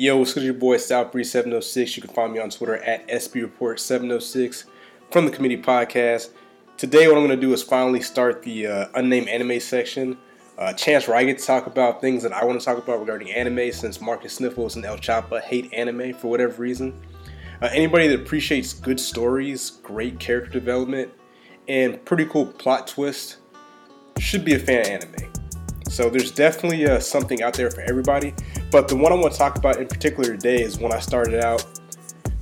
Yo, what's good, your boy Southbreeze706. You can find me on Twitter at SBReports706 from the Committee Podcast. Today, what I'm going to do is finally start the uh, unnamed anime section. Uh, chance where I get to talk about things that I want to talk about regarding anime, since Marcus Sniffles and El Chapa hate anime for whatever reason. Uh, anybody that appreciates good stories, great character development, and pretty cool plot twist should be a fan of anime. So there's definitely uh, something out there for everybody. But the one I want to talk about in particular today is when I started out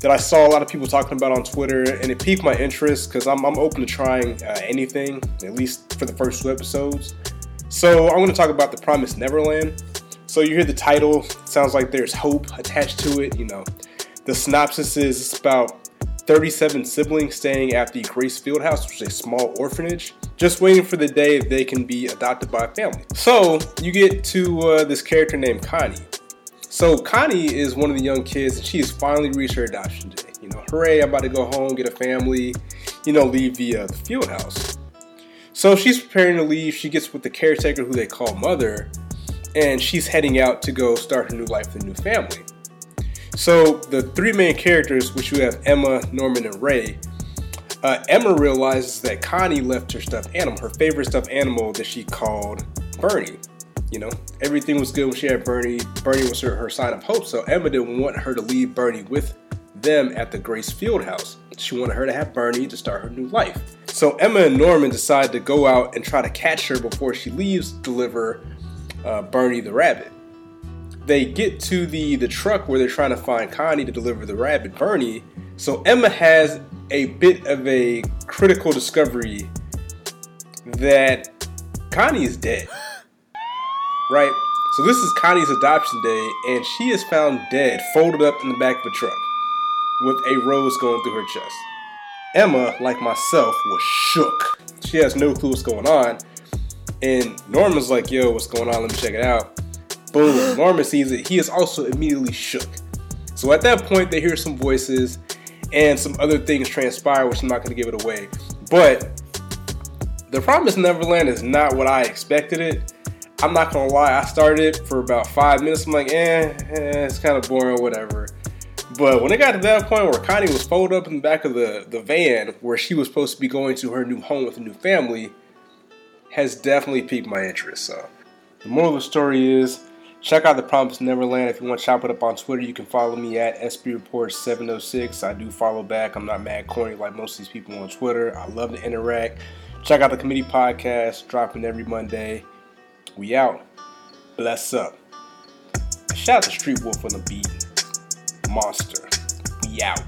that I saw a lot of people talking about on Twitter, and it piqued my interest because I'm, I'm, open to trying uh, anything, at least for the first two episodes. So I'm going to talk about The Promised Neverland. So you hear the title, sounds like there's hope attached to it. You know, the synopsis is it's about 37 siblings staying at the Grace Field House, which is a small orphanage, just waiting for the day they can be adopted by a family. So you get to uh, this character named Connie. So Connie is one of the young kids, and she has finally reached her adoption day. You know, hooray! I'm about to go home, get a family, you know, leave the, uh, the field house. So she's preparing to leave. She gets with the caretaker, who they call Mother, and she's heading out to go start her new life with a new family. So the three main characters, which you have Emma, Norman, and Ray. Uh, Emma realizes that Connie left her stuffed animal, her favorite stuffed animal that she called Bernie. You know, everything was good when she had Bernie. Bernie was her, her sign of hope. So Emma didn't want her to leave Bernie with them at the Grace Field House. She wanted her to have Bernie to start her new life. So Emma and Norman decide to go out and try to catch her before she leaves, to deliver uh, Bernie the rabbit they get to the the truck where they're trying to find Connie to deliver the rabbit Bernie. So Emma has a bit of a critical discovery that Connie is dead. Right? So this is Connie's adoption day, and she is found dead, folded up in the back of a truck, with a rose going through her chest. Emma, like myself, was shook. She has no clue what's going on. And Norman's like, yo, what's going on? Let me check it out. Boom. Norman sees it. He is also immediately shook. So at that point, they hear some voices and some other things transpire, which I'm not going to give it away. But The Promised Neverland is not what I expected it. I'm not gonna lie, I started for about five minutes. I'm like, eh, eh it's kind of boring, whatever. But when it got to that point where Connie was folded up in the back of the, the van where she was supposed to be going to her new home with a new family, has definitely piqued my interest. So, the moral of the story is Check out the Promised Neverland. If you want to chop it up on Twitter, you can follow me at SB706. I do follow back. I'm not mad corny like most of these people on Twitter. I love to interact. Check out the committee podcast, dropping every Monday. We out. Bless up. Shout out to Street Wolf on the beat. Monster. We out.